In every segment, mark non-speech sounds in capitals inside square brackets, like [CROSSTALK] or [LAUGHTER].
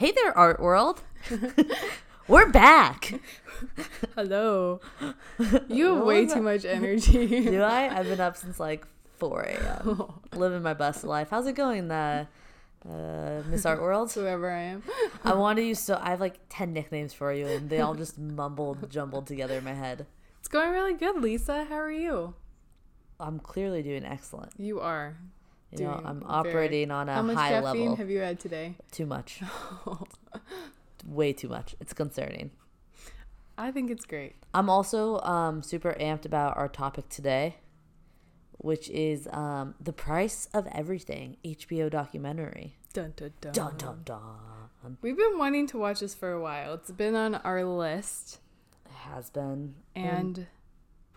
Hey there, art world. We're back. [LAUGHS] Hello. You have way too much [LAUGHS] energy. Do I? I've been up since like 4 a.m. [LAUGHS] Living my best life. How's it going, the uh, Miss Art World? Whoever I am. I wanted you so I have like 10 nicknames for you, and they all just mumbled, jumbled together in my head. It's going really good, Lisa. How are you? I'm clearly doing excellent. You are. You know, I'm very- operating on a How much high caffeine level. have you had today? Too much. [LAUGHS] Way too much. It's concerning. I think it's great. I'm also um, super amped about our topic today, which is um, the price of everything HBO documentary. Dun, dun, dun. Dun dun dun. We've been wanting to watch this for a while. It's been on our list, It has been. and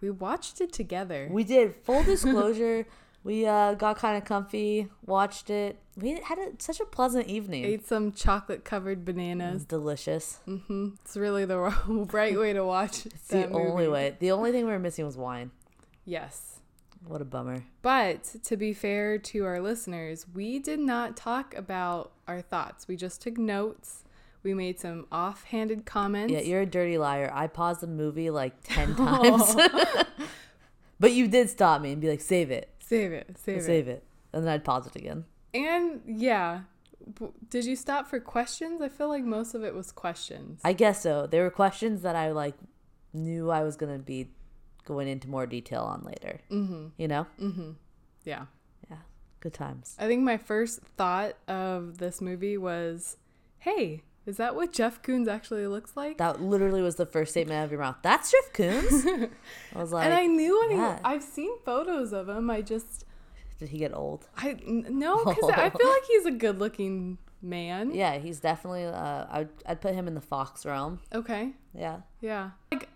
we watched it together. we did full [LAUGHS] disclosure. We uh, got kind of comfy, watched it. We had a, such a pleasant evening. ate some chocolate covered It was bananas. delicious. hmm It's really the [LAUGHS] right way to watch It's the movie. only way. The only thing we were missing was wine. Yes. What a bummer. But to be fair to our listeners, we did not talk about our thoughts. We just took notes. We made some offhanded comments. Yeah, you're a dirty liar. I paused the movie like 10 [LAUGHS] times. [LAUGHS] but you did stop me and be like, save it. Save it. Save, Save, it. it. And then I'd pause it again. And yeah. Did you stop for questions? I feel like most of it was questions. I guess so. There were questions that I like knew I was going to be going into more detail on later. mm-hmm. You know? Mm-hmm. Yeah. Yeah. Good times. I think my first thought of this movie was, hey, is that what Jeff Koons actually looks like? That literally was the first statement out of your mouth. That's Jeff Koons? [LAUGHS] I was like, and I knew when yeah. he, I've seen photos of him. I just, did he get old? I n- no, because I feel like he's a good-looking man. [LAUGHS] Yeah, he's definitely, uh, I'd, I'd put him in the Fox realm. Okay. Yeah. Yeah. Like,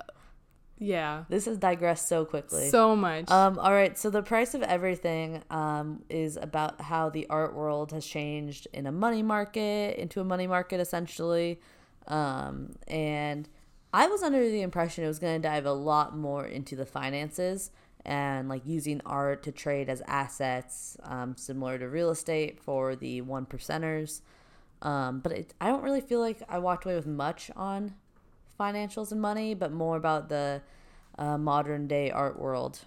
yeah. This has digressed so quickly. So much. Um, all right, so the price of everything um, is about how the art world has changed in a money market, into a money market essentially. Um, and I was under the impression it was going to dive a lot more into the finances and like using art to trade as assets, um, similar to real estate for the one percenters. Um, but it, I don't really feel like I walked away with much on financials and money, but more about the uh, modern day art world.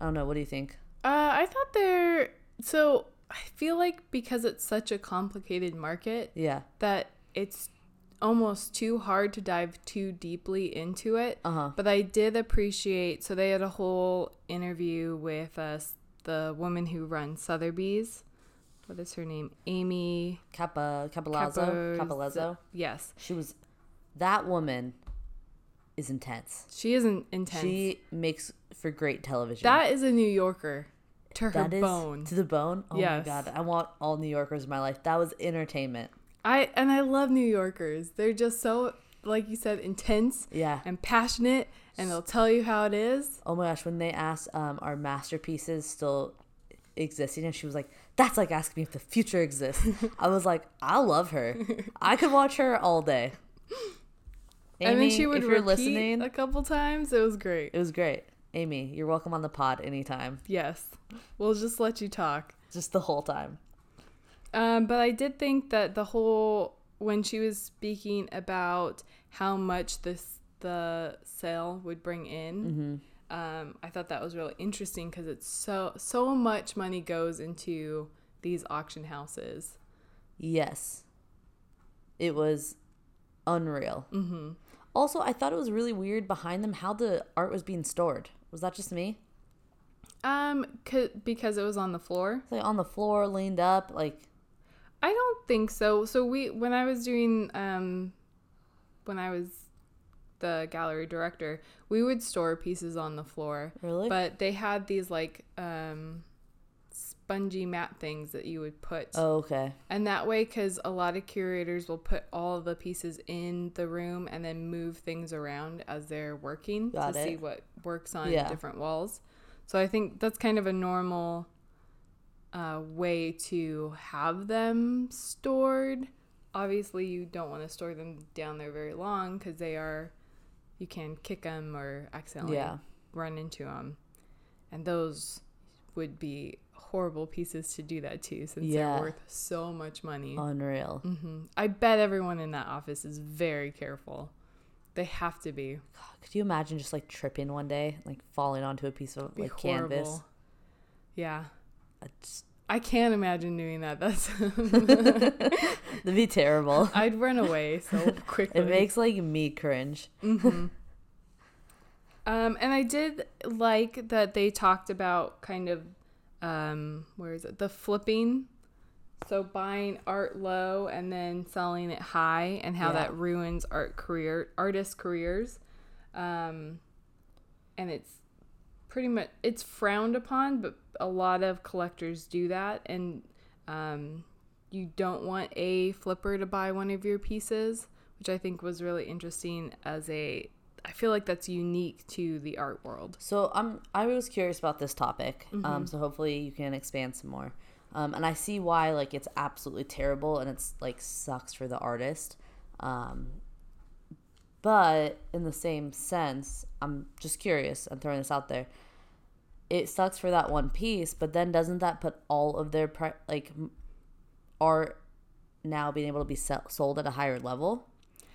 I don't know. What do you think? Uh, I thought they're so. I feel like because it's such a complicated market Yeah. that it's almost too hard to dive too deeply into it. Uh huh. But I did appreciate. So they had a whole interview with us, the woman who runs Sotheby's. What is her name? Amy Capa Capalazzo. Capozzo- Capalazzo. Yes, She was. That woman is intense. she isn't intense. She makes for great television. that is a New Yorker to her That is bone. to the bone. Oh Yes. my god! I want all New Yorkers in my life. That was entertainment. I and I love New Yorkers. They're just so like you said intense Yeah. and passionate and they'll tell you how it is. Oh my gosh! When they asked, um, are masterpieces still existing? And she was like, "That's like asking me if the future exists." [LAUGHS] I was like, "I love her. I could watch her all day." [LAUGHS] Amy, and then she would if you're listening, a couple times. It was great. it was great. Amy, you're welcome on the pod anytime. Yes. We'll just let you talk. Just the whole time. Um, but I did think that the whole when she was speaking about how much this the sale would bring in, Mm-hmm. um, I thought that was really interesting because it's so so much money goes into these auction houses. Yes. It was unreal. Mm-hmm. Also, I thought it was really weird behind them how the art was being stored. Was that just me? Um, c- because it was on the floor. It's like on the floor, leaned up, like I don't think so. So we when I was doing um when I was the gallery director, we would store pieces on the floor. Really? But they had these like um spongy mat things that you would put. oh, okay. And that way cuz a lot of curators will put all the pieces in the room and then move things around as they're working Got to it. see what works on Yeah. different walls. So I think that's kind of a normal uh, way to have them stored. Obviously, you don't want to store them down there very long because they are, you can kick them or accidentally Yeah. run into them. And those would be horrible pieces to do that to since Yeah. they're worth so much money. Unreal. hmm I bet everyone in that office is very careful. They have to be. Could you imagine just like tripping one day, like falling onto a piece of like horrible. canvas? Yeah. I I can't imagine doing that. That's [LAUGHS] That'd be terrible. [LAUGHS] I'd run away so [LAUGHS] quickly. It makes like me cringe. hmm Um, and I did like that they talked about kind of um, where is it? The flipping. So buying art low and then selling it high, and how Yeah. that ruins art career artist careers. Um, and it's pretty much it's frowned upon, but a lot of collectors do that, and um, you don't want a flipper to buy one of your pieces, which I think was really interesting as a. I feel like that's unique to the art world. So I'm I was curious about this topic. Um, so hopefully you can expand some more. Um, and I see why like it's absolutely terrible and it's like sucks for the artist. Um, but in the same sense, I'm just curious. I'm throwing this out there. It sucks for that one piece, but then doesn't that put all of their pri- like art now being able to be sell- sold at a higher level?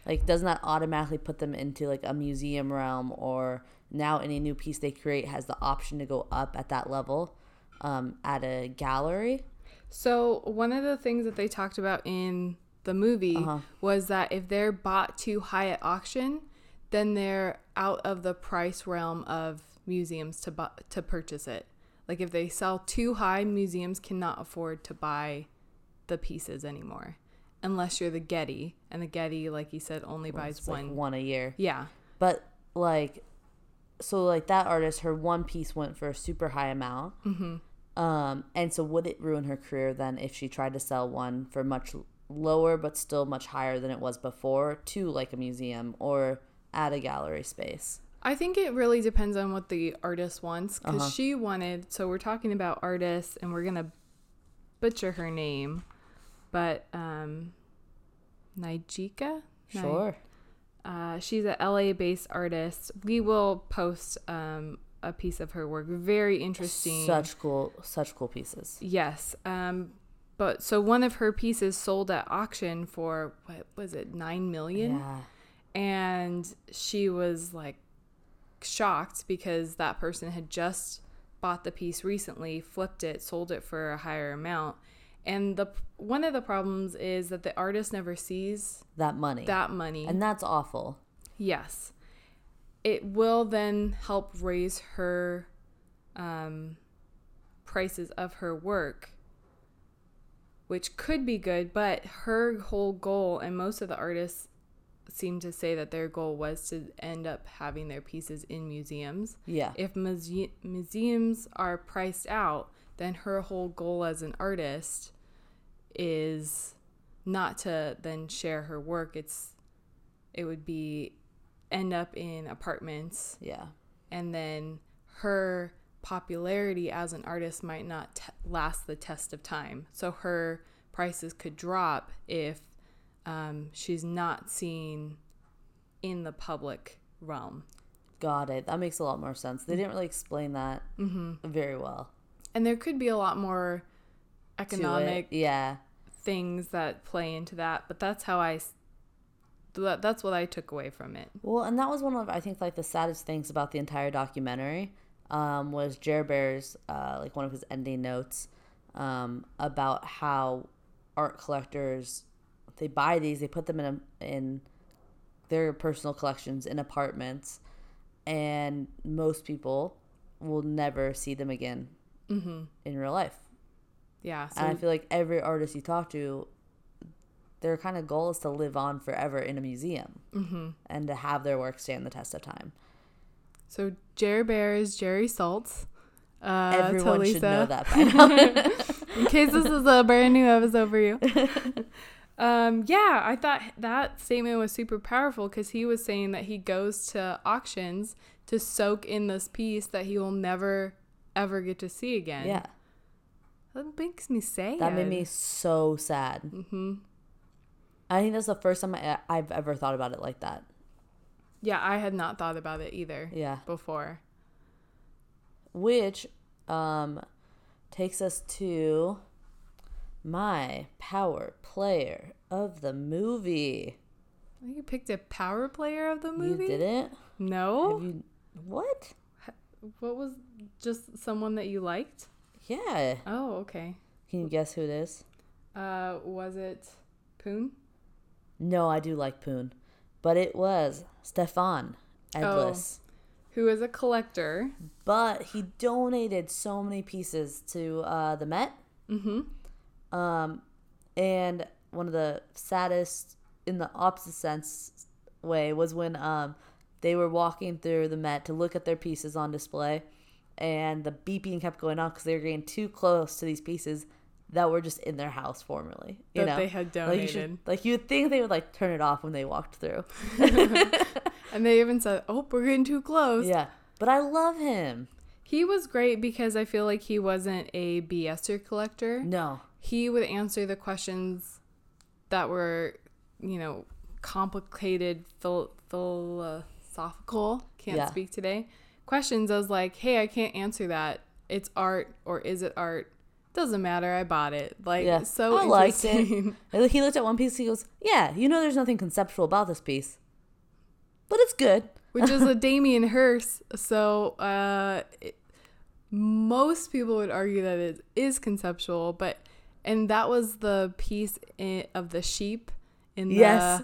Like, doesn't that automatically put them into like a museum realm, or now any new piece they create has the option to go up at that level um, at a gallery? So one of the things that they talked about in the movie Uh-huh. was that if they're bought too high at auction, then they're out of the price realm of museums to bu- to purchase it. Like if they sell too high, museums cannot afford to buy the pieces anymore, unless you're the Getty, and the Getty, like you said, only buys It's like one. one a year. Yeah, But like, so like that artist, her one piece went for a super high amount. Mm-hmm. Um, and so would it ruin her career then if she tried to sell one for much lower but still much higher than it was before to like a museum or at a gallery space? I think it really depends on what the artist wants because Uh-huh. she wanted. So we're talking about artists, and we're gonna butcher her name, but um, Nijika. Sure. Uh, she's a LA-based artist. We will post um, a piece of her work. Very interesting. Such cool, such cool pieces. Yes. Um, but so one of her pieces sold at auction for what was it, nine million? Yeah. and she was like shocked because that person had just bought the piece recently, flipped it, sold it for a higher amount. And the one of the problems is that the artist never sees That money. that money. and that's awful. yes. It will then help raise her um, prices of her work, which could be good, but her whole goal, and most of the artists seem to say that their goal was to end up having their pieces in museums. Yeah. If muse- museums are priced out, then her whole goal as an artist is not to then share her work. It's it would be end up in apartments yeah. and then her popularity as an artist might not t- last the test of time. So her prices could drop if um, she's not seen in the public realm. Got it. That makes a lot more sense. They didn't really explain that very well. And there could be a lot more economic Yeah. things that play into that, but that's how I that- that's what I took away from it. Well, and that was one of I think like the saddest things about the entire documentary um, was Jer Bear's uh, like one of his ending notes um, about how art collectors they buy these, they put them in a, in their personal collections in apartments, and most people will never see them again Mm-hmm. in real life. Yeah. So and I feel like every artist you talk to, their kind of goal is to live on forever in a museum mm-hmm. and to have their work stand the test of time. So Jerry Bear is Jerry Saltz. Uh, Everyone should know that by [LAUGHS] now. In case this is a brand new episode for you. [LAUGHS] Um, yeah, I thought that statement was super powerful because he was saying that he goes to auctions to soak in this piece that he will never ever get to see again. yeah, that makes me sad. that made me so sad. hmm I think that's the first time I, I've ever thought about it like that. Yeah, I had not thought about it either Yeah, before. which, um, takes us to my power player of the movie. You picked a power player of the movie. You didn't? No. Have you what? What was just someone that you liked? Yeah. Oh, okay. Can you guess who it is? Uh, was it Poon? No, I do like Poon. But it was Stefan Edlis. Who is a collector? But he donated so many pieces to uh, the Met. Mm-hmm. Um, and one of the saddest, in the opposite sense way, was when um, they were walking through the Met to look at their pieces on display, and the beeping kept going on because they were getting too close to these pieces that were just in their house formerly. You That know, they had like you, should, donated. like you would think they would like turn it off when they walked through. [LAUGHS] And they even said, "Oh, we're getting too close." yeah, but I love him. He was great because I feel like he wasn't a BSer collector. No, He would answer the questions that were, you know, complicated, phil- philosophical. Can't Yeah. speak today. Questions. I was like, "Hey, I can't answer that. It's art, or is it art? Doesn't matter. I bought it. Like, Yeah, so I liked it. [LAUGHS] He looked at one piece. He goes, "Yeah, you know, there's nothing conceptual about this piece, but it's good." [LAUGHS] which is a Damien Hirst. So uh, it, most people would argue that it is conceptual, but and that was the piece in, of the sheep in the Yes.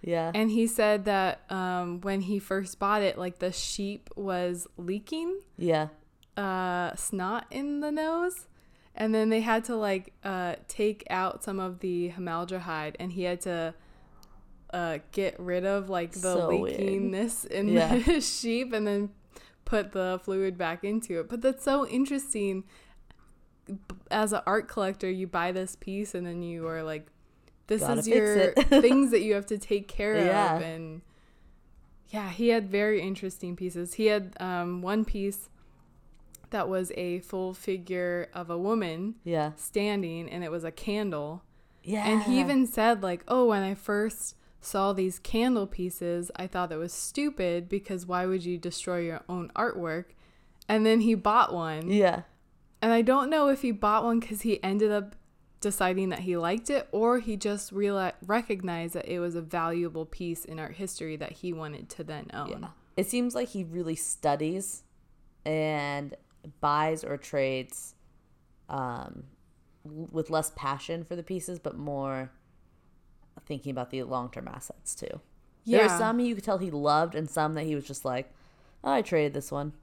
Yeah, And he said that um, when he first bought it, like the sheep was leaking yeah, uh, snot in the nose. And then they had to like uh, take out some of the formaldehyde, and he had to uh, get rid of like the So weird. in Yeah. [LAUGHS] the sheep, and then put the fluid back into it. But that's so interesting. As an art collector, you buy this piece, and then you are like, "This Gotta is your [LAUGHS] things that you have to take care Yeah. of." And yeah, he had very interesting pieces. He had um, one piece that was a full figure of a woman yeah, standing and it was a candle. yeah. And he even said like, "Oh, when I first saw these candle pieces, I thought it was stupid because why would you destroy your own artwork?" And then he bought one. yeah, And I don't know if he bought one cuz he ended up deciding that he liked it or he just realized recognized that it was a valuable piece in art history that he wanted to then own. yeah. It seems like he really studies and buys or trades um, with less passion for the pieces, but more thinking about the long term assets too. There were some you could tell he loved, and some that he was just like, oh, I traded this one.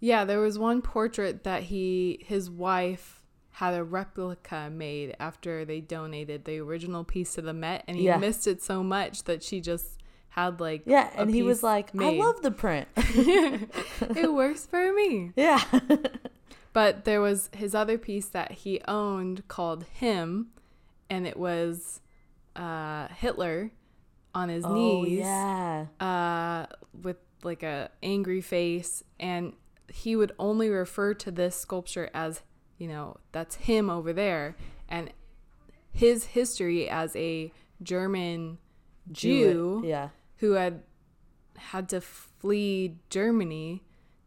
Yeah, there was one portrait that he his wife had a replica made after they donated the original piece to the Met and he Yeah. missed it so much that she just had like Yeah, and he was like, made. I love the print. [LAUGHS] [LAUGHS] it works for me. yeah. [LAUGHS] But there was his other piece that he owned called Him and it was uh Hitler on his oh, knees yeah. uh, with like a angry face, and he would only refer to this sculpture as, you know, that's him over there, and his history as a German Jew Yeah. who had had to flee Germany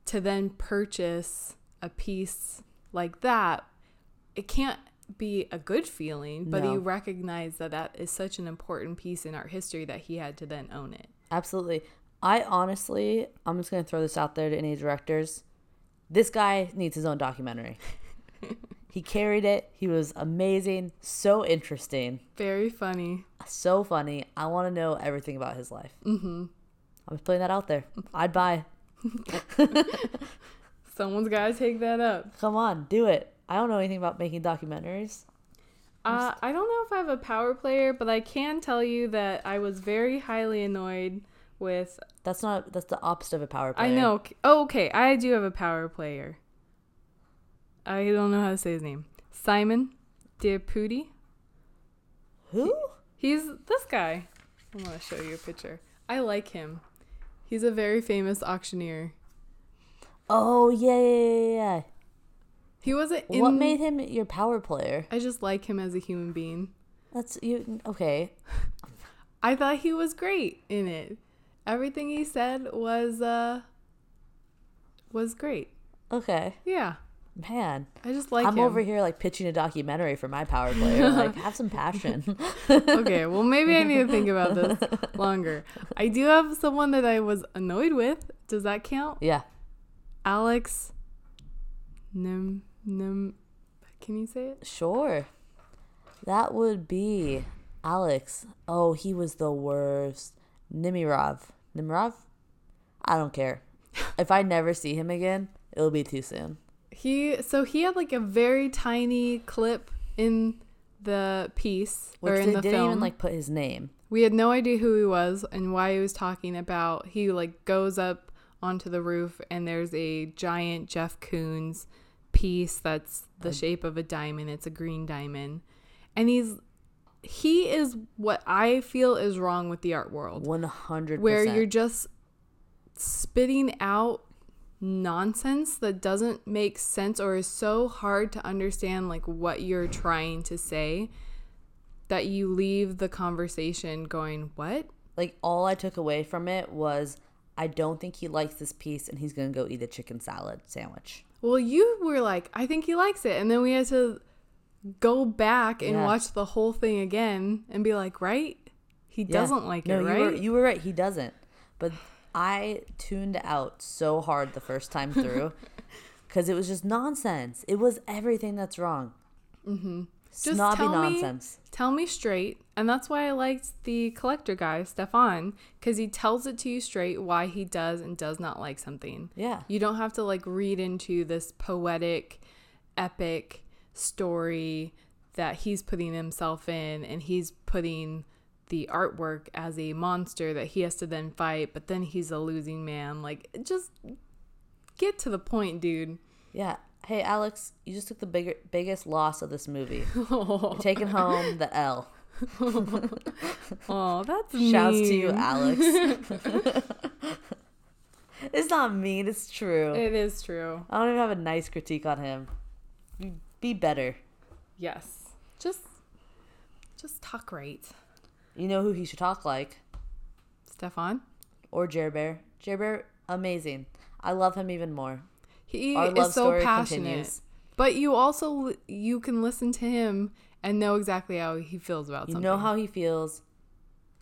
to then purchase a piece like that. It can't be a good feeling, but he No. recognized that that is such an important piece in art history that he had to then own it. Absolutely. I honestly, I'm just going to throw this out there to any directors. This guy needs his own documentary. [LAUGHS] he carried it. He was amazing. So interesting. Very funny. So funny. I want to know everything about his life. Mm-hmm. I'm just putting that out there. I'd buy. [LAUGHS] Someone's got to take that up. Come on, do it. I don't know anything about making documentaries. Uh, I don't know if I have a power player, but I can tell you that I was very highly annoyed with. That's not. That's the opposite of a power player. I know. Oh, okay. I do have a power player. I don't know how to say his name. Simon Diaputi. Who? He's this guy. I want to show you a picture. I like him. He's a very famous auctioneer. Oh yeah, yeah, yeah, yeah. He wasn't in. What made him your power player? I just like him as a human being. That's you. Okay. [LAUGHS] I thought he was great in it. Everything he said was uh was great. Okay. Yeah. Man, I just like I'm him. over here like pitching a documentary for my power player. like, have some passion. [LAUGHS] okay, well maybe I need to think about this [LAUGHS] longer. I do have someone that I was annoyed with. Does that count? yeah. Alex Nim Nim can you say it? Sure. That would be Alex. Oh, he was the worst. Nemerov. Nemerov? I don't care. [LAUGHS] if I never see him again, it'll be too soon. He so he had like a very tiny clip in the piece Which or in the didn't film. even like put his name. we had no idea who he was and why he was talking about. He like goes up onto the roof and there's a giant Jeff Koons piece that's the shape of a diamond. It's a green diamond. And he's he is what I feel is wrong with the art world. One hundred Where you're just spitting out nonsense that doesn't make sense or is so hard to understand like what you're trying to say that you leave the conversation going, "What?" like all I took away from it was I don't think he likes this piece and he's gonna go eat a chicken salad sandwich. Well, you were like, I think he likes it. And then we had to go back and Yeah. watch the whole thing again and be like, right? He Yeah. doesn't like no, it, you were you were right. He doesn't. But I tuned out so hard the first time through [LAUGHS] because it was just nonsense. It was everything that's wrong. Mm-hmm. Just Snobby tell me- nonsense. Tell me straight. And that's why I liked the collector guy, Stefan, because he tells it to you straight why he does and does not like something. Yeah. You don't have to like read into this poetic, epic story that he's putting himself in and he's putting the artwork as a monster that he has to then fight, but then he's a losing man. Like, just get to the point, dude. Yeah. Hey Alex, you just took the bigger biggest loss of this movie. [LAUGHS] You're taking home the L. [LAUGHS] Oh, that's mean. [LAUGHS] Shouts to you, Alex. it's not mean, it's true. It is true. I don't even have a nice critique on him. Be- Be better. Yes. Just, just talk right, You know who he should talk like? Stefan. Or Jer Bear. Jer Bear, amazing. I love him even more. He Our is so passionate. continues. But you also you can listen to him and know exactly how he feels about You something. know how he feels.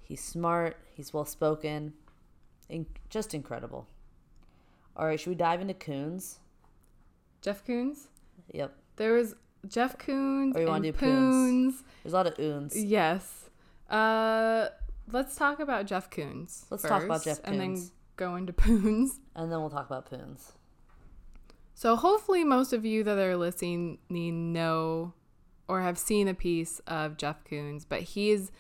He's smart. He's well spoken. In- just incredible. All right, should we dive into Koons? Jeff Koons. Yep. There was Jeff Koons. Or you wanna and do Poons? Poons. There's a lot of oons. Yes. Uh, let's talk about Jeff Koons. Let's talk about Jeff Jeff and then go into [LAUGHS] Poons. And then we'll talk about Poons. So hopefully most of you that are listening know or have seen a piece of Jeff Koons, but he is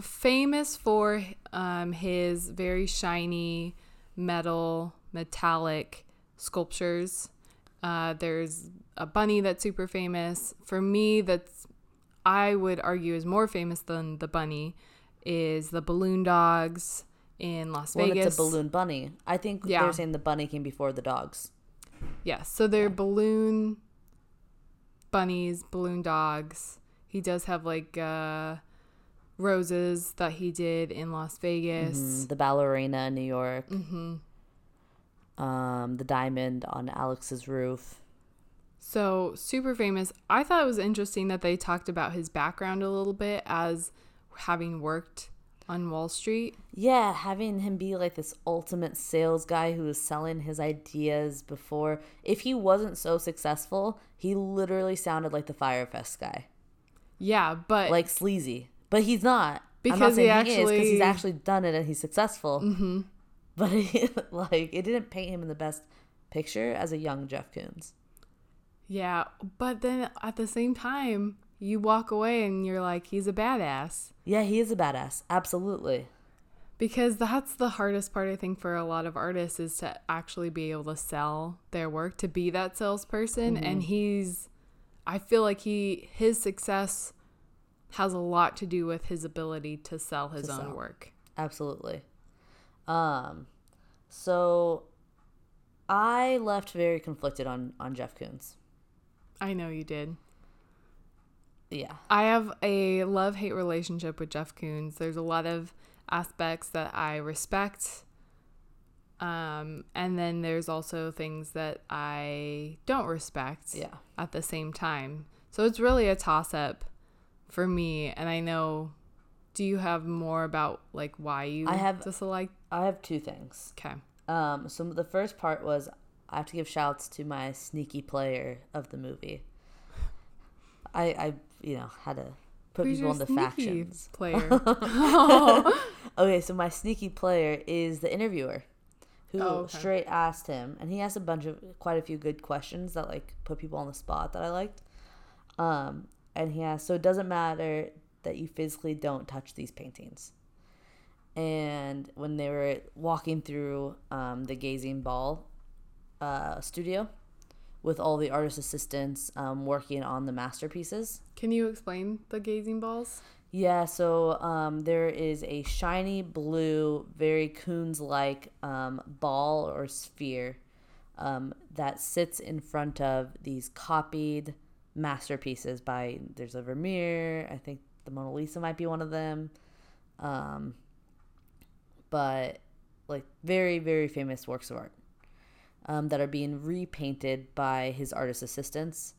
famous for um, his very shiny metal metallic sculptures. Uh, there's a bunny that's super famous. For me, that's I would argue is more famous than the bunny is the balloon dogs in Las Well, Vegas. it's a balloon bunny. I think Yeah. they're saying the bunny came before the dogs. Yes, so they're balloon bunnies, balloon dogs. He does have like uh roses that he did in Las Vegas. Mm, the ballerina in New York. Um, the diamond on Alex's roof. So, super famous. I thought it was interesting that they talked about his background a little bit as having worked on Wall Street. Yeah, having him be like this ultimate sales guy who was selling his ideas before. If he wasn't so successful, he literally sounded like the Fyre Fest guy, Yeah, but like sleazy. But he's not. I'm not Because he is because he's actually- actually done it and he's successful. Mm-hmm. [LAUGHS] But he, like, it didn't paint him in the best picture as a young Jeff Koons. Yeah, but then at the same time, you walk away and you're like he's a badass. Yeah, he is a badass. Absolutely. Because that's the hardest part, I think, for a lot of artists is to actually be able to sell their work, to be that salesperson. And he's, I feel like he, his success has a lot to do with his ability to sell his To own sell. work. Absolutely. Um, so I left very conflicted on on Jeff Koons. I know you did. Yeah. I have a love hate relationship with Jeff Koons. There's a lot of aspects that I respect Um, and then there's also things that I don't respect Yeah. at the same time. So it's really a toss up for me. And I know, do you have more about like why you I have- dislike? I have two things. Okay. Um, so the first part was I have to give shouts to my sneaky player of the movie. I, I you know, had to put Who's people into factions. player? [LAUGHS] [LAUGHS] Okay, so my sneaky player is the interviewer who Oh, okay. straight asked him, and he asked a bunch of quite a few good questions that like put people on the spot that I liked. Um, and he asked, so it doesn't matter that you physically don't touch these paintings. And when they were walking through um, the Gazing Ball uh, studio with all the artist assistants um, working on the masterpieces, Can you explain the gazing balls? yeah, so um, there is a shiny blue, very Koons like um, ball or sphere um, that sits in front of these copied masterpieces by, there's a Vermeer, I think the Mona Lisa might be one of them. Um, but like very, very famous works of art um, that are being repainted by his artist assistants.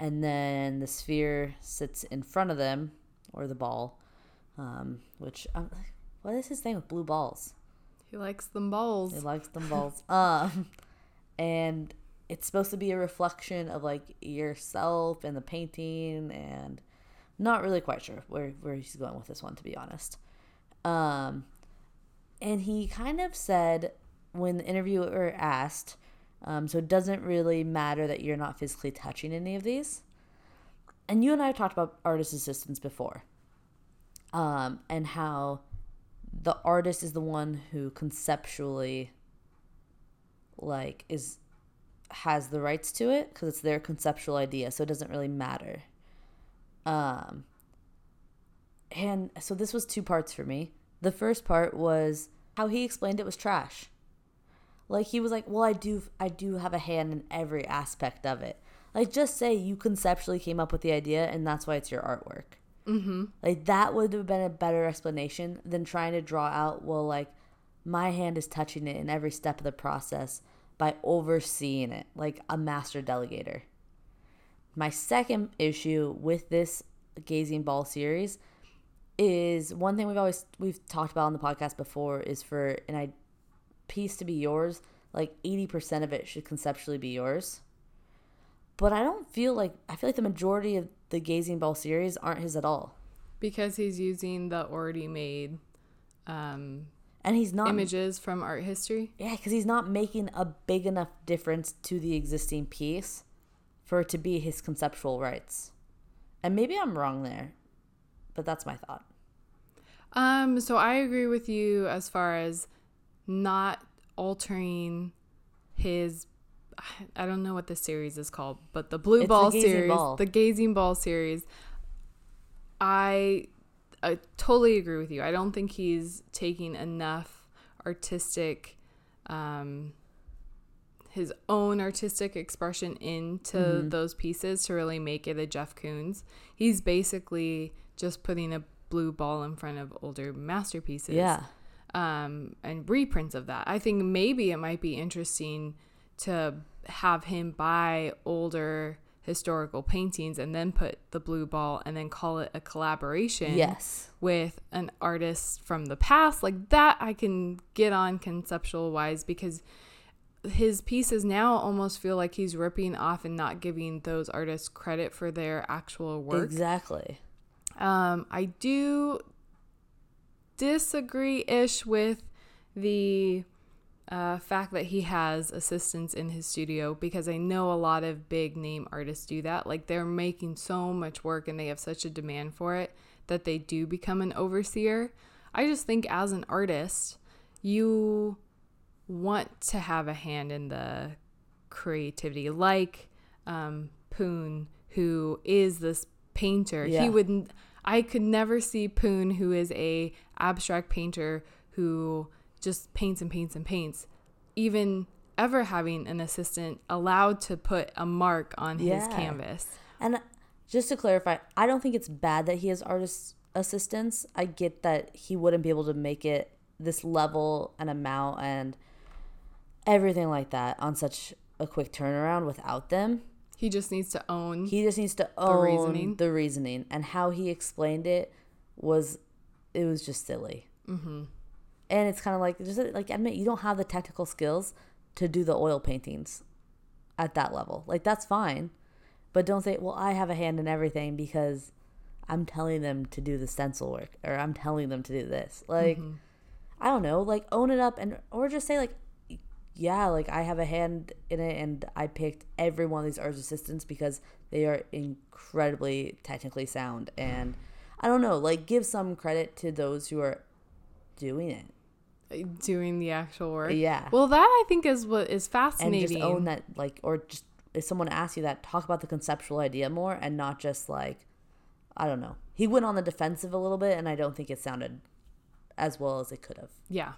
And then the sphere sits in front of them, or the ball, um, which um, what is his thing with blue balls? He likes them balls. He likes them balls. [LAUGHS] um, and it's supposed to be a reflection of like yourself and the painting, and not really quite sure where where he's going with this one, to be honest. Um, and he kind of said when the interviewer asked, um, so it doesn't really matter that you're not physically touching any of these. And you and I have talked about artist assistants before, um, and how the artist is the one who conceptually, like, is has the rights to it because it's their conceptual idea, so it doesn't really matter. Um, and so this was two parts for me. The first part was how he explained it was trash. Like he was like, "Well, I do I do have a hand in every aspect of it." Like just say you conceptually came up with the idea and that's why it's your artwork. Mm-hmm. Like that would have been a better explanation than trying to draw out, well, like my hand is touching it in every step of the process by overseeing it, like a master delegator. My second issue with this gazing ball series is one thing we've always we've talked about on the podcast before is for an I piece to be yours, like 80% of it should conceptually be yours. But I don't feel like I feel like the majority of the gazing ball series aren't his at all. Because he's using the already made um, And he's not images from art history. Yeah, because he's not making a big enough difference to the existing piece for it to be his conceptual rights. And maybe I'm wrong there, but that's my thought. Um, so I agree with you as far as not altering his I don't know what the series is called, but the blue It's ball Gazing series, Ball. the gazing ball series. I I totally agree with you. I don't think he's taking enough artistic um his own artistic expression into Mm-hmm. those pieces to really make it a Jeff Koons. He's basically just putting a blue ball in front of older masterpieces Yeah. Um, and reprints of that. I think maybe it might be interesting to have him buy older historical paintings and then put the blue ball and then call it a collaboration Yes. with an artist from the past. Like that, I can get on conceptual wise because his pieces now almost feel like he's ripping off and not giving those artists credit for their actual work. Exactly. Um, I do disagree ish with the uh, fact that he has assistants in his studio because I know a lot of big name artists do that. Like they're making so much work and they have such a demand for it that they do become an overseer. I just think as an artist, you want to have a hand in the creativity, like um, Poon, who is this painter. Yeah. He would. I could never see Poon, who is a abstract painter who just paints and paints and paints, even ever having an assistant allowed to put a mark on his canvas. And uh, just to clarify, I don't think it's bad that he has artist assistants. I get that he wouldn't be able to make it this level and amount and everything like that on such a quick turnaround without them. He just needs to own. He just needs to own the reasoning. the reasoning, and how he explained it was, it was just silly. Mm-hmm. And it's kind of like just like admit you don't have the technical skills to do the oil paintings at that level. Like that's fine, but don't say, "Well, I have a hand in everything because I'm telling them to do the stencil work or I'm telling them to do this." Like I don't know, like own it up and or just say like yeah, like I have a hand in it and I picked every one of these arts assistants because they are incredibly technically sound and I don't know, like give some credit to those who are doing it. Uh, doing the actual work. Yeah. Well, that I think is what is fascinating. And just own that like or just if someone asks you that, talk about the conceptual idea more and not just like I don't know. He went on the defensive a little bit and I don't think it sounded as well as it could have. Yeah.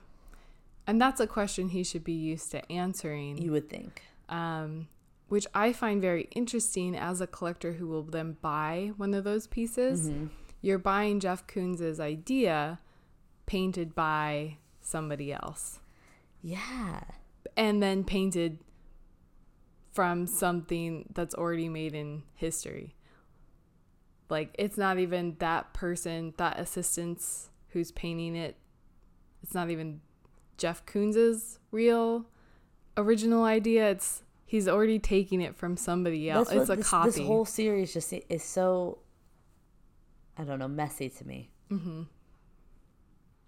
And that's a question he should be used to answering. You would think. um, which I find very interesting as a collector who will then buy one of those pieces. Mm-hmm. You're buying Jeff Koons's idea painted by somebody else Yeah. and then painted from something that's already made in history. Like it's not even that person, that assistant's who's painting it. It's not even Jeff Koons's real original idea. It's he's already taking it from somebody else. That's it's a this, copy. This whole series just is so, I don't know, messy to me. Mm-hmm.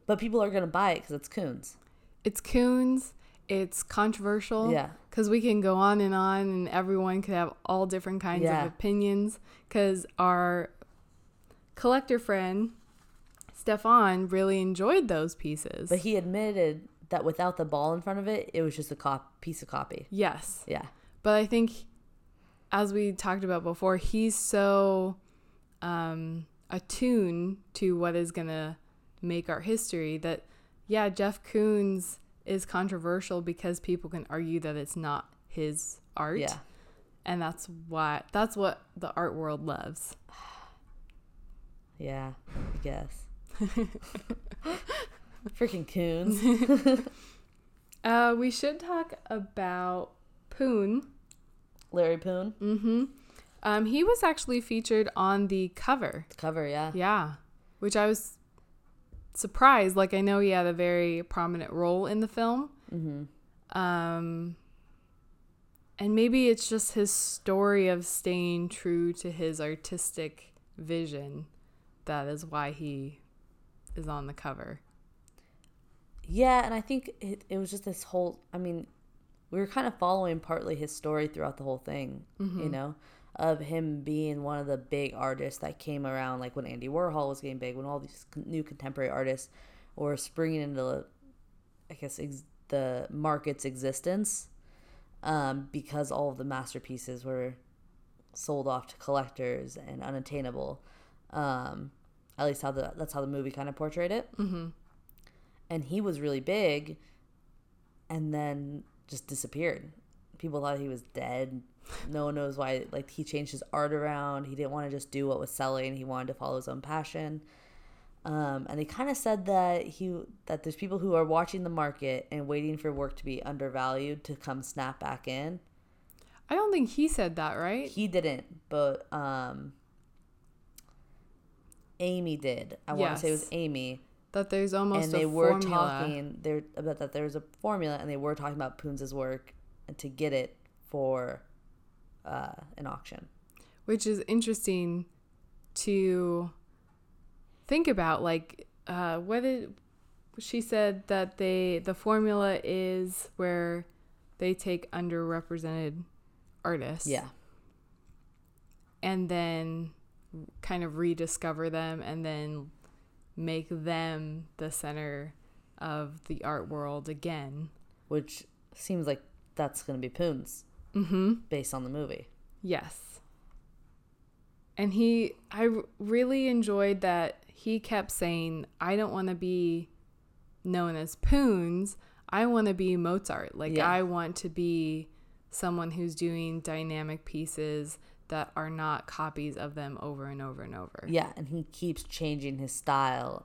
But people are gonna buy it because it's Koons. it's Koons. It's controversial. Yeah. Because we can go on and on, and everyone could have all different kinds Yeah. of opinions. Because our collector friend, Stefan, really enjoyed those pieces. But he admitted that without the ball in front of it, it was just a cop piece of copy. yes. Yeah. But I think, as we talked about before, he's so um, attuned to what is going to make art history that, yeah, Jeff Koons is controversial because people can argue that it's not his art. Yeah. And that's why that's what the art world loves. [SIGHS] Yeah. I guess. [LAUGHS] Freaking Koons. [LAUGHS] Uh, we should talk about Poon. Larry Poon. Mm-hmm. Um, he was actually featured on the cover. The cover, yeah. Yeah, which I was surprised. Like I know he had a very prominent role in the film. Mm-hmm. Um, and maybe it's just his story of staying true to his artistic vision. That is why he is on the cover. Yeah, and I think it, it was just this whole. I mean, we were kind of following partly his story throughout the whole thing, you know, of him being one of the big artists that came around, like when Andy Warhol was getting big, when all these new contemporary artists were springing into, I guess, ex- the market's existence, um, because all of the masterpieces were sold off to collectors and unattainable. Um, at least how the that's how the movie kind of portrayed it Mm-hmm. And he was really big and then just disappeared. People thought he was dead. No one knows why like he changed his art around. He didn't want to just do what was selling. He wanted to follow his own passion. Um, and they kind of said that he that there's people who are watching the market and waiting for work to be undervalued to come snap back in. I don't think he said that, right? he didn't but um amy did. I want to say it was amy That there's almost and they were formula. talking there about that there's a formula and they were talking about Poons' work and to get it for uh, an auction. which is interesting to think about like uh what did she said that they the formula is where they take underrepresented artists Yeah. and then kind of rediscover them and then make them the center of the art world again Which seems like that's going to be Poons mm-hmm. based on the movie. Yes. And he, I really enjoyed that he kept saying, I don't want to be known as Poons. I want to be Mozart. Like, Yeah. I want to be someone who's doing dynamic pieces that are not copies of them over and over and over. Yeah, and he keeps changing his style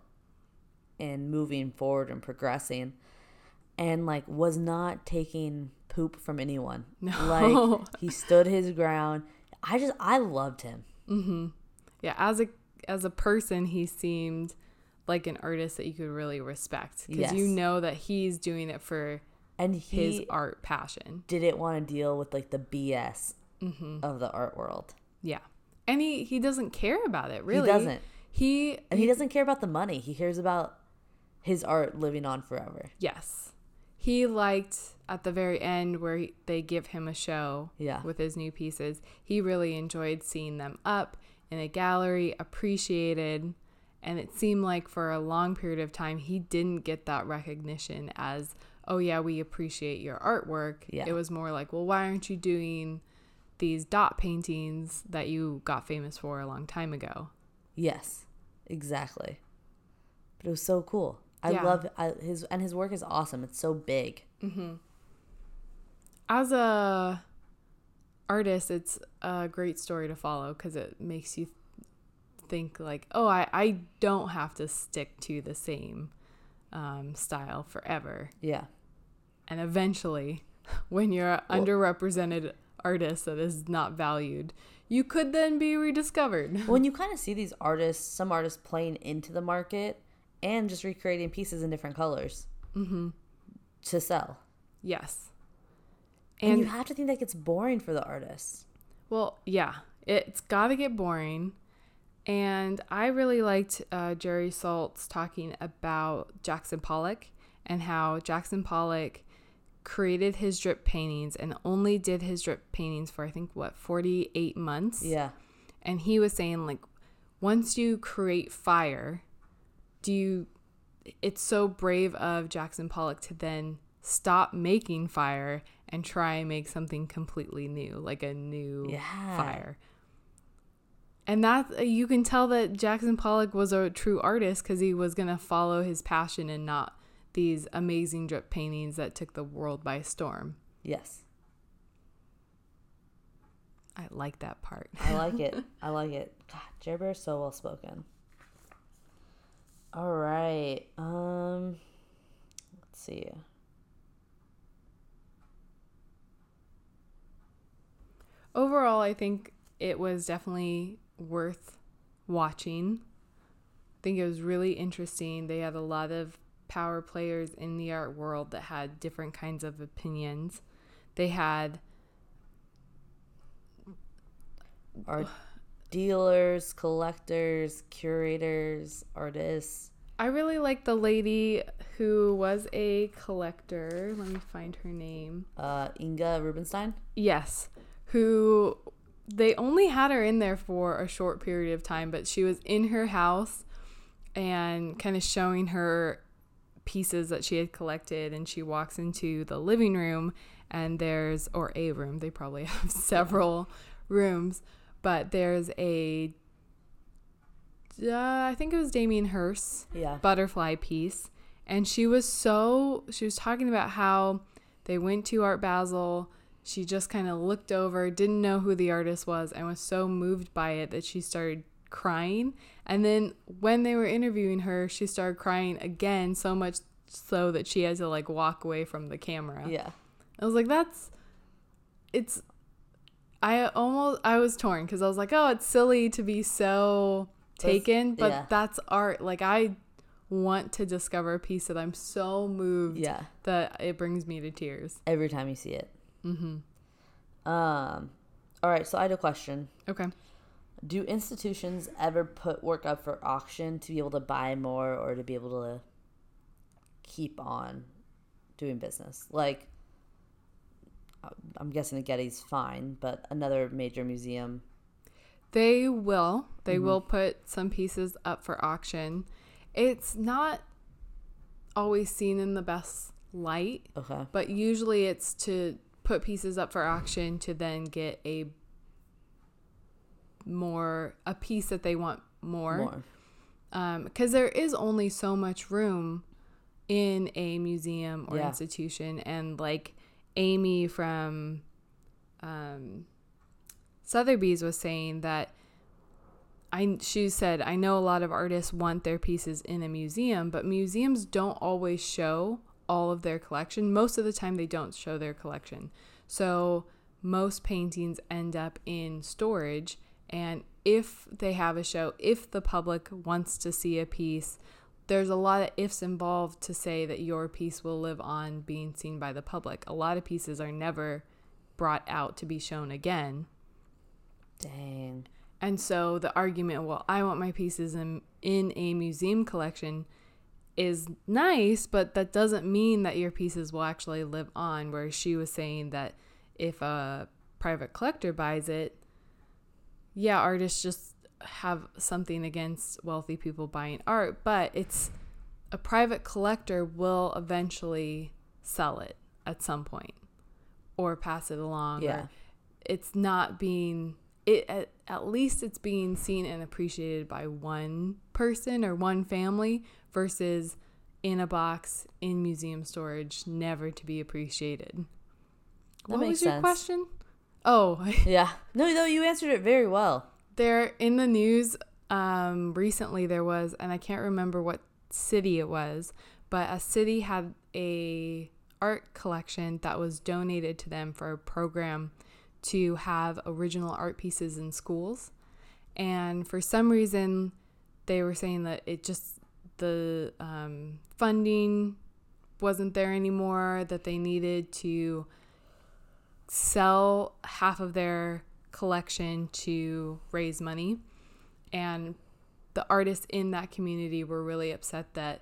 and moving forward and progressing. and like was not taking poop from anyone. [LAUGHS] No. Like he stood his ground. I just I loved him. Mm-hmm. Yeah, as a as a person, he seemed like an artist that you could really respect because Yes. you know that he's doing it for And his art passion. didn't want to deal with like the BS Mm-hmm. of the art world. Yeah, and he he doesn't care about it. Really, He doesn't. He And he doesn't care about the money. He cares about his art living on forever. Yes. He liked at the very end where he, they give him a show Yeah. with his new pieces. He really enjoyed seeing them up in a gallery, appreciated, and it seemed like for a long period of time he didn't get that recognition as, oh yeah, we appreciate your artwork. Yeah. It was more like, well, why aren't you doing these dot paintings that you got famous for a long time ago? Yes, exactly. But it was so cool. I Yeah. love I, his and his work is awesome. It's so big. as a artist it's a great story to follow because it makes you think like oh I, I don't have to stick to the same um, style forever Yeah. and eventually [LAUGHS] when you're Well- underrepresented artist that is not valued you could then be rediscovered when [LAUGHS] you kind of see these artists, some artists playing into the market and just recreating pieces in different colors to sell. yes And, and you have to think that gets boring for the artists. Well, yeah, it's got to get boring. And I really liked uh, Jerry Saltz talking about Jackson Pollock and how Jackson Pollock created his drip paintings and only did his drip paintings for, I think, what, 48 months? Yeah. And he was saying, like, once you create fire, do you, it's so brave of Jackson Pollock to then stop making fire and try and make something completely new, like a new Yeah. fire. And that you can tell that Jackson Pollock was a true artist because he was going to follow his passion and not these amazing drip paintings that took the world by storm. Yes. I like that part. I like it. [LAUGHS] I like it. God, Jerry Bear is so well spoken. All right. Um let's see. Overall, I think it was definitely worth watching. I think it was really interesting. They had a lot of power players in the art world that had different kinds of opinions. They had art dealers, collectors, curators, artists. I really like the lady who was a collector. Let me find her name. Uh Inga Rubenstein. Yes, who they only had her in there for a short period of time, but she was in her house and kind of showing her pieces that she had collected. And she walks into the living room, and there's, or a room, they probably [LAUGHS] have several rooms, but there's a, uh, I think it was Damien Hirst Yeah. butterfly piece and she was so she was talking about how they went to art basel she just kind of looked over didn't know who the artist was and was so moved by it that she started crying and then when they were interviewing her she started crying again so much so that she had to like walk away from the camera Yeah. I was like, that's it's. I almost I was torn because I was like, oh, it's silly to be so taken, but yeah. that's art. Like I want to discover a piece that I'm so moved Yeah. that it brings me to tears. Every time you see it. Mm-hmm. Um all right, so I had a question. Okay. Do institutions ever put work up for auction to be able to buy more or to be able to keep on doing business? Like, uh, I'm guessing the Getty's fine, but another major museum. They will. They Mm-hmm. will put some pieces up for auction. It's not always seen in the best light. Okay. but usually it's to put pieces up for auction to then get a more a piece that they want more More. um because there is only so much room in a museum or Yeah. institution and like amy from um sotheby's was saying that I, she said, I know a lot of artists want their pieces in a museum, but museums don't always show all of their collection. Most of the time, they don't show their collection. So most paintings end up in storage. And if they have a show, if the public wants to see a piece, there's a lot of ifs involved to say that your piece will live on being seen by the public. A lot of pieces are never brought out to be shown again. Dang. And so the argument, well, I want my pieces in, in a museum collection is nice, but that doesn't mean that your pieces will actually live on. Where she was saying that if a private collector buys it, yeah, artists just have something against wealthy people buying art, but it's a private collector will eventually sell it at some point or pass it along. Yeah. it's not being it at, at least it's being seen and appreciated by one person or one family versus in a box in museum storage never to be appreciated. That what was your sense. question? Oh, [LAUGHS] Yeah. No, no, you answered it very well. there in the news um, recently there was and i can't remember what city it was but a city had a art collection that was donated to them for a program to have original art pieces in schools and for some reason they were saying that it just the um, funding wasn't there anymore that they needed to sell half of their collection to raise money. And the artists in that community were really upset that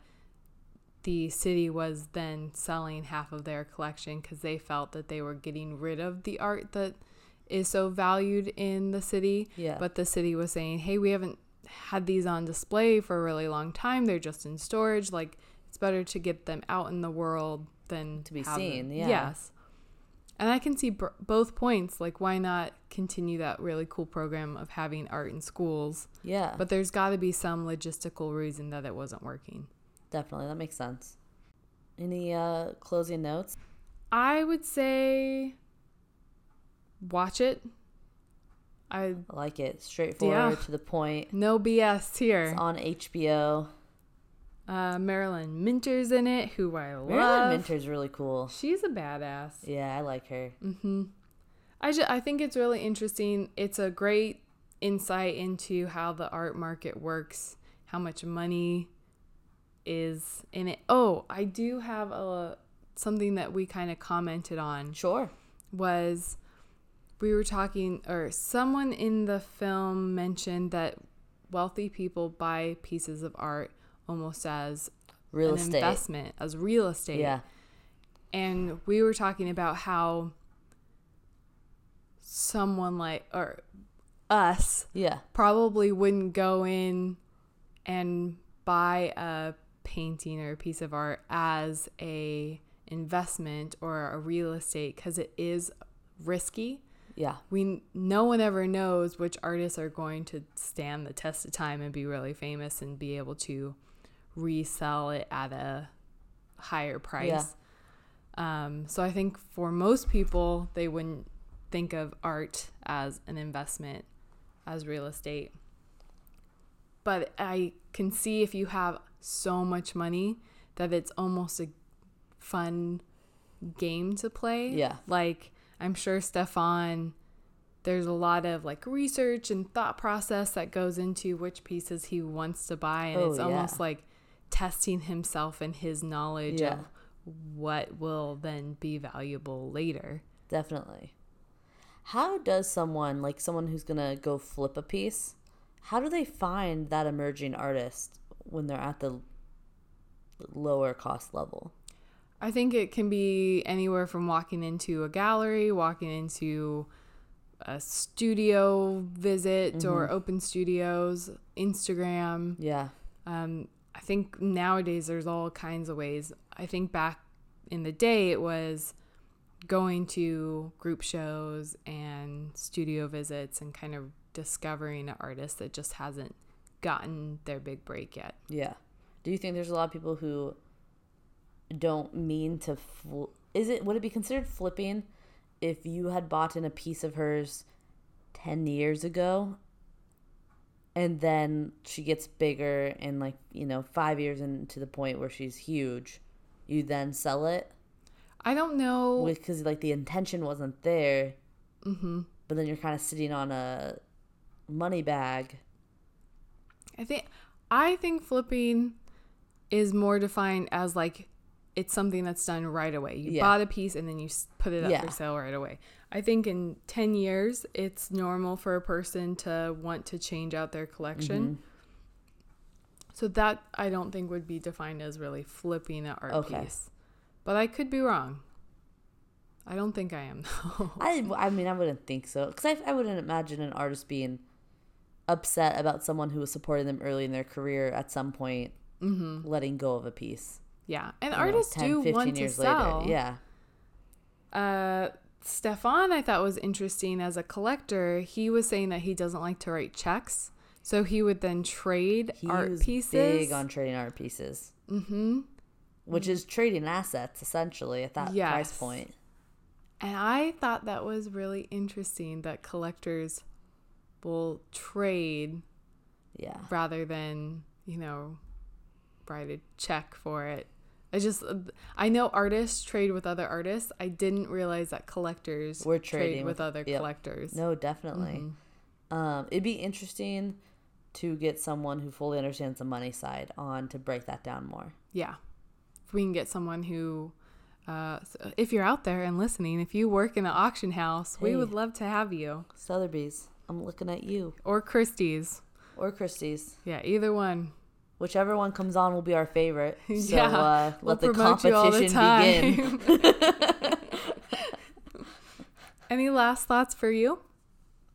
the city was then selling half of their collection because they felt that they were getting rid of the art that is so valued in the city. Yeah. But the city was saying, hey, we haven't had these on display for a really long time. They're just in storage. Like, it's better to get them out in the world than To be have them- seen, yeah. Yes. And I can see b- both points. Like, why not continue that really cool program of having art in schools? Yeah. But there's got to be some logistical reason that it wasn't working. definitely. That makes sense. Any uh closing notes? I would say watch it. I I like it. Straightforward Yeah. to the point. no BS here. It's on HBO. Uh, Marilyn Minter's in it, who I love. Marilyn Minter's really cool. She's a badass. Yeah, I like her. Mm-hmm. I ju- I think it's really interesting. It's a great insight into how the art market works, how much money is in it. Oh, I do have a something that we kind of commented on Sure. was we were talking or someone in the film mentioned that wealthy people buy pieces of art almost as Real an estate. investment, as real estate Yeah. and we were talking about how someone like or us Yeah. probably wouldn't go in and buy a painting or a piece of art as a investment or a real estate because it is risky Yeah. we no one ever knows which artists are going to stand the test of time and be really famous and be able to resell it at a higher price. Um, so I think for most people, they wouldn't think of art as an investment, as real estate. But I can see if you have so much money that it's almost a fun game to play. Yeah. Like I'm sure Stefan there's a lot of like research and thought process that goes into which pieces he wants to buy and Oh, it's yeah. almost like testing himself and his knowledge Yeah. of what will then be valuable later. Definitely. How does someone, like someone who's going to go flip a piece, how do they find that emerging artist when they're at the lower cost level? I think it can be anywhere from walking into a gallery, walking into a studio visit Mm-hmm. or open studios, Instagram. Yeah. Um, I think nowadays there's all kinds of ways. I think back in the day it was going to group shows and studio visits and kind of discovering an artist that just hasn't gotten their big break yet. Yeah. Do you think there's a lot of people who don't mean to fl- is it would it be considered flipping if you had bought in a piece of hers 10 years ago and then she gets bigger and like, you know, 5 years into the point where she's huge. you then sell it I don't know. because like the intention wasn't there, hmm but then you're kind of sitting on a money bag. I think I think flipping is more defined as like it's something that's done right away. You Yeah. bought a piece and then you put it up Yeah. for sale right away. I think in 10 years it's normal for a person to want to change out their collection. Mm-hmm. So that I don't think would be defined as really flipping an art Okay. piece. But I could be wrong. I don't think I am [LAUGHS] though. I, I mean, I wouldn't think so because I, I wouldn't imagine an artist being upset about someone who was supporting them early in their career at some point mm-hmm. letting go of a piece. Yeah, and you know, artists 10, do 15 want to sell. later. Yeah. Uh, Stefan, I thought was interesting as a collector. He was saying that he doesn't like to write checks, so he would then trade He art pieces. big on trading art pieces, mm-hmm. which is trading assets essentially at that price point. And I thought that was really interesting that collectors will trade Yeah. rather than you know write a check for it. I just I know artists trade with other artists. I didn't realize that collectors We're trade trading with, with- other yep. collectors. No, definitely. Mhm. Um, it'd be interesting to get someone who fully understands the money side on to break that down more. Yeah. If we can get someone who, uh, if you're out there and listening, if you work in an auction house, we would love to have you. Sotheby's, I'm looking at you. Or Christie's. Or Christie's. Yeah, either one. Whichever one comes on will be our favorite. [LAUGHS] So Yeah, uh, We'll let the all the competition begin. time. [LAUGHS] [LAUGHS] Any last thoughts for you?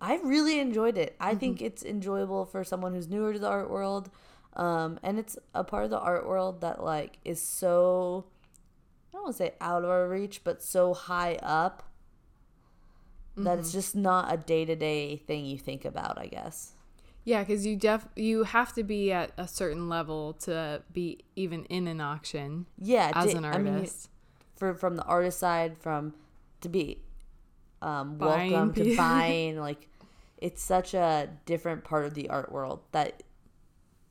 I really enjoyed it. I Mm-hmm. think it's enjoyable for someone who's newer to the art world. Um, and it's a part of the art world that like is so I don't want to say out of our reach, but so high up that Mm-hmm. it's just not a day to day thing you think about, I guess. Yeah, because you def you have to be at a certain level to be even in an auction Yeah, as di- an I mean, artist. for from the artist side, from to be um, Buying welcome to [LAUGHS] buying, like it's such a different part of the art world that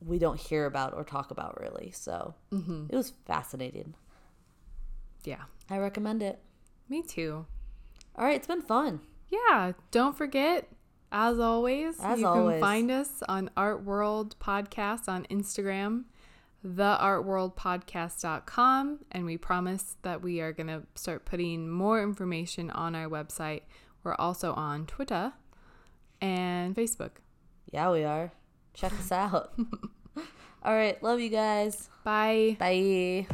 we don't hear about or talk about really. So hmm it was fascinating. Yeah, I recommend it. me too. All right, it's been fun. Yeah, don't forget, as always, As you always. can find us on Art World Podcast on Instagram, theartworldpodcast.com, and we promise that we are going to start putting more information on our website. We're also on Twitter and Facebook. Yeah, we are. Check us out. [LAUGHS] All right, love you guys. Bye. Bye.